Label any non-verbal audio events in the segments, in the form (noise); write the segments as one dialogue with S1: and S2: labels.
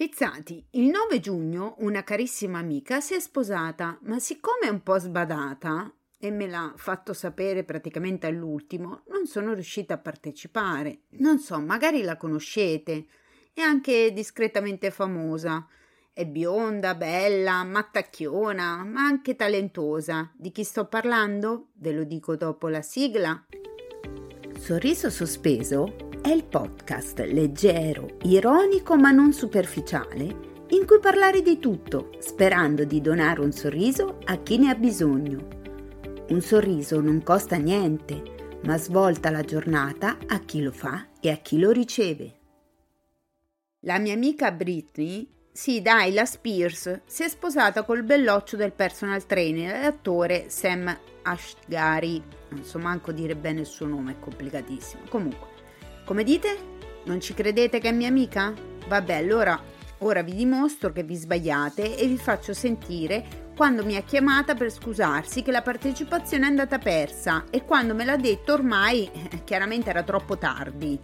S1: Fizzati, il 9 giugno una carissima amica si è sposata, ma siccome è un po' sbadata e me l'ha fatto sapere praticamente all'ultimo, non sono riuscita a partecipare. Non so, magari la conoscete. È anche discretamente famosa. È bionda, bella, mattacchiona, ma anche talentosa. Di chi sto parlando? Ve lo dico dopo la sigla. Sorriso sospeso è il podcast leggero, ironico ma non superficiale in cui parlare di tutto, sperando di donare un sorriso a chi ne ha bisogno. Un sorriso non costa niente, ma svolta la giornata a chi lo fa e a chi lo riceve. La mia amica Britney, sì dai, la Spears, si è sposata col belloccio del personal trainer e attore Sam Ashgari. Non so manco dire bene il suo nome, è complicatissimo. Comunque, come dite? Non ci credete che è mia amica? Vabbè, allora ora vi dimostro che vi sbagliate e vi faccio sentire quando mi ha chiamata per scusarsi che la partecipazione è andata persa e quando me l'ha detto ormai eh, chiaramente era troppo tardi.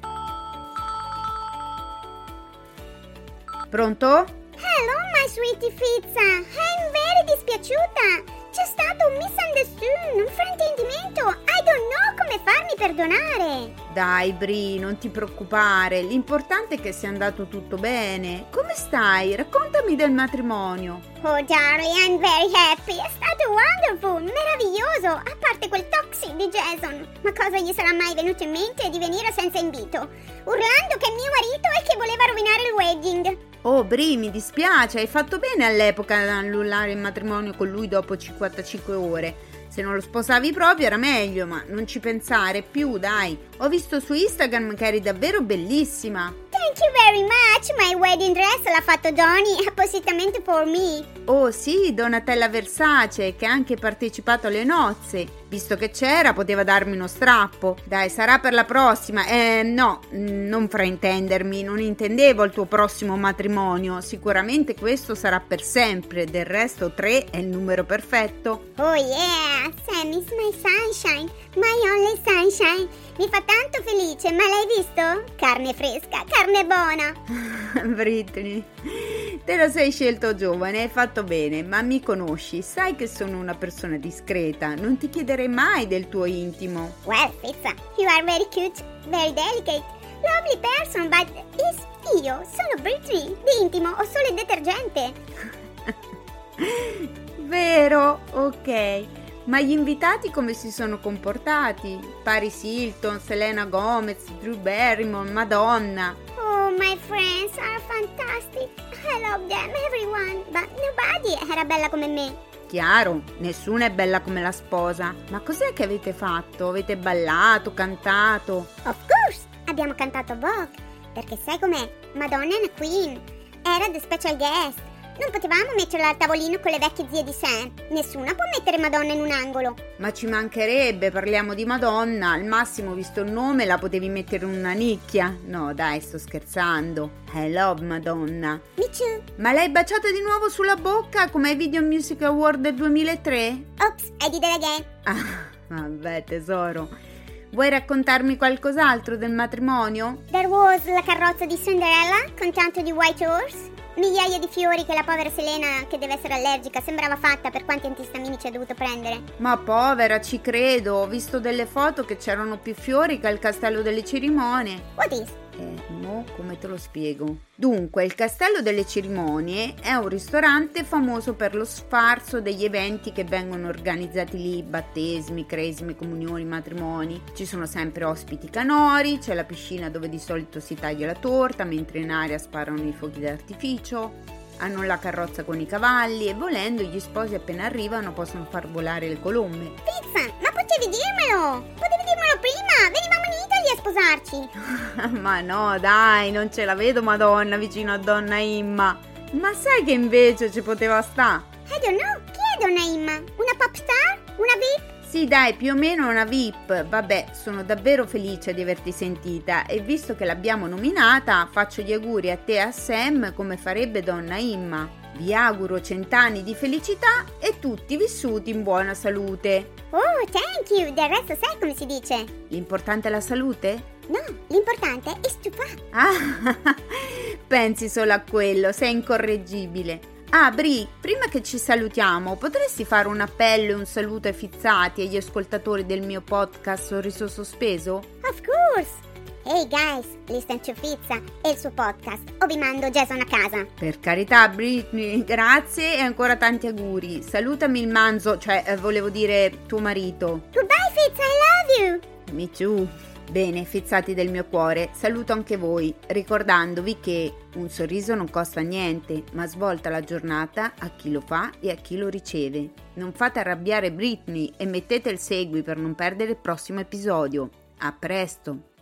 S1: Pronto?
S2: Hello, my sweetie Fizza. I'm very dispiaciuta. C'è stato un misunderstanding, un fraintendimento. I don't know come farmi perdonare.
S1: Dai, Bri, non ti preoccupare. L'importante è che sia andato tutto bene. Come stai? Raccontami del matrimonio.
S2: Oh, darling, I'm very happy. È stato wonderful, meraviglioso. A parte quel toxic di Jason. Ma cosa gli sarà mai venuto in mente di venire senza invito? Urlando che è mio marito e che voleva rovinare il wedding.
S1: Oh, Bri, mi dispiace, hai fatto bene all'epoca ad annullare il matrimonio con lui dopo 55 ore. Se non lo sposavi proprio era meglio, ma non ci pensare più, dai. Ho visto su Instagram che eri davvero bellissima.
S2: Thank you very much. My wedding dress l'ha fatto Donny (laughs) appositamente for me.
S1: Oh sì, Donatella Versace, che ha anche partecipato alle nozze. Visto che c'era, poteva darmi uno strappo. Dai, sarà per la prossima. Eh, no, non fraintendermi, non intendevo il tuo prossimo matrimonio. Sicuramente questo sarà per sempre. Del resto, tre è il numero perfetto.
S2: Oh yeah, Sam is my sunshine, my only sunshine. Mi fa tanto felice, ma l'hai visto? Carne fresca, carne buona. (laughs)
S1: Britney, te lo sei scelto giovane, hai fatto bene, ma mi conosci, sai che sono una persona discreta, non ti chiederei mai del tuo intimo.
S2: Well, Fizza, you are very cute, very delicate, lovely person, but is io sono Britney, di intimo ho solo il detergente. (laughs)
S1: Vero, ok. Ma gli invitati come si sono comportati? Paris Hilton, Selena Gomez, Drew Barrymore, Madonna.
S2: Oh, my friends are fantastic. I love them, everyone. But nobody era bella come me.
S1: Chiaro, nessuna è bella come la sposa. Ma cos'è che avete fatto? Avete ballato, cantato?
S2: Of course, abbiamo cantato Vogue. Perché sai com'è? Madonna è una queen. Era the special guest. Non potevamo metterla al tavolino con le vecchie zie di Sam. Nessuna può mettere Madonna in un angolo.
S1: Ma ci mancherebbe, parliamo di Madonna. Al massimo, visto il nome, la potevi mettere in una nicchia. No, dai, sto scherzando. I love Madonna.
S2: Me too.
S1: Ma l'hai baciata di nuovo sulla bocca come ai Video Music Award del 2003?
S2: Oops, I did it again.
S1: Ah, vabbè, tesoro. Vuoi raccontarmi qualcos'altro del matrimonio?
S2: There was la carrozza di Cinderella con tanto di white horse. Migliaia di fiori che la povera Selena, che deve essere allergica, sembrava fatta per quanti antistamini ci ha dovuto prendere.
S1: Ma povera, ci credo. Ho visto delle foto che c'erano più fiori che al castello delle cerimonie.
S2: What is?
S1: Eh, mo come te lo spiego? Dunque, il Castello delle Cerimonie è un ristorante famoso per lo sfarzo degli eventi che vengono organizzati lì, battesimi, cresime, comunioni, matrimoni. Ci sono sempre ospiti canori, c'è la piscina dove di solito si taglia la torta, mentre in aria sparano i fuochi d'artificio. Hanno la carrozza con i cavalli e volendo gli sposi appena arrivano possono far volare le colombe.
S2: Pizza, ma potevi dirmelo! Potevi dirmelo prima! Venivamo Italia a sposarci! (laughs)
S1: Ma no, dai, non ce la vedo Madonna vicino a Donna Imma. Ma sai che invece ci poteva sta?
S2: I don't know, chi è Donna Imma? Una pop star? Una VIP?
S1: Sì, dai, più o meno una VIP. Vabbè, sono davvero felice di averti sentita e visto che l'abbiamo nominata, faccio gli auguri a te e a Sam come farebbe Donna Imma. Vi auguro cent'anni di felicità e tutti vissuti in buona salute.
S2: Oh, thank you! Del resto sai come si dice?
S1: L'importante è la salute?
S2: No, l'importante è stufare.
S1: Ah, (laughs) pensi solo a quello, sei incorreggibile. Ah, Bri, prima che ci salutiamo, potresti fare un appello e un saluto ai fizzati e agli ascoltatori del mio podcast Sorriso Sospeso?
S2: Of course! Hey guys, listen to Fizza e il suo podcast o vi mando Jason a casa.
S1: Per carità, Britney, grazie e ancora tanti auguri. Salutami il manzo, cioè eh, volevo dire tuo marito.
S2: Goodbye Fizza, I love you!
S1: Me too. Bene, fizzati del mio cuore, saluto anche voi, ricordandovi che un sorriso non costa niente, ma svolta la giornata a chi lo fa e a chi lo riceve. Non fate arrabbiare Britney e mettete il segui per non perdere il prossimo episodio. A presto!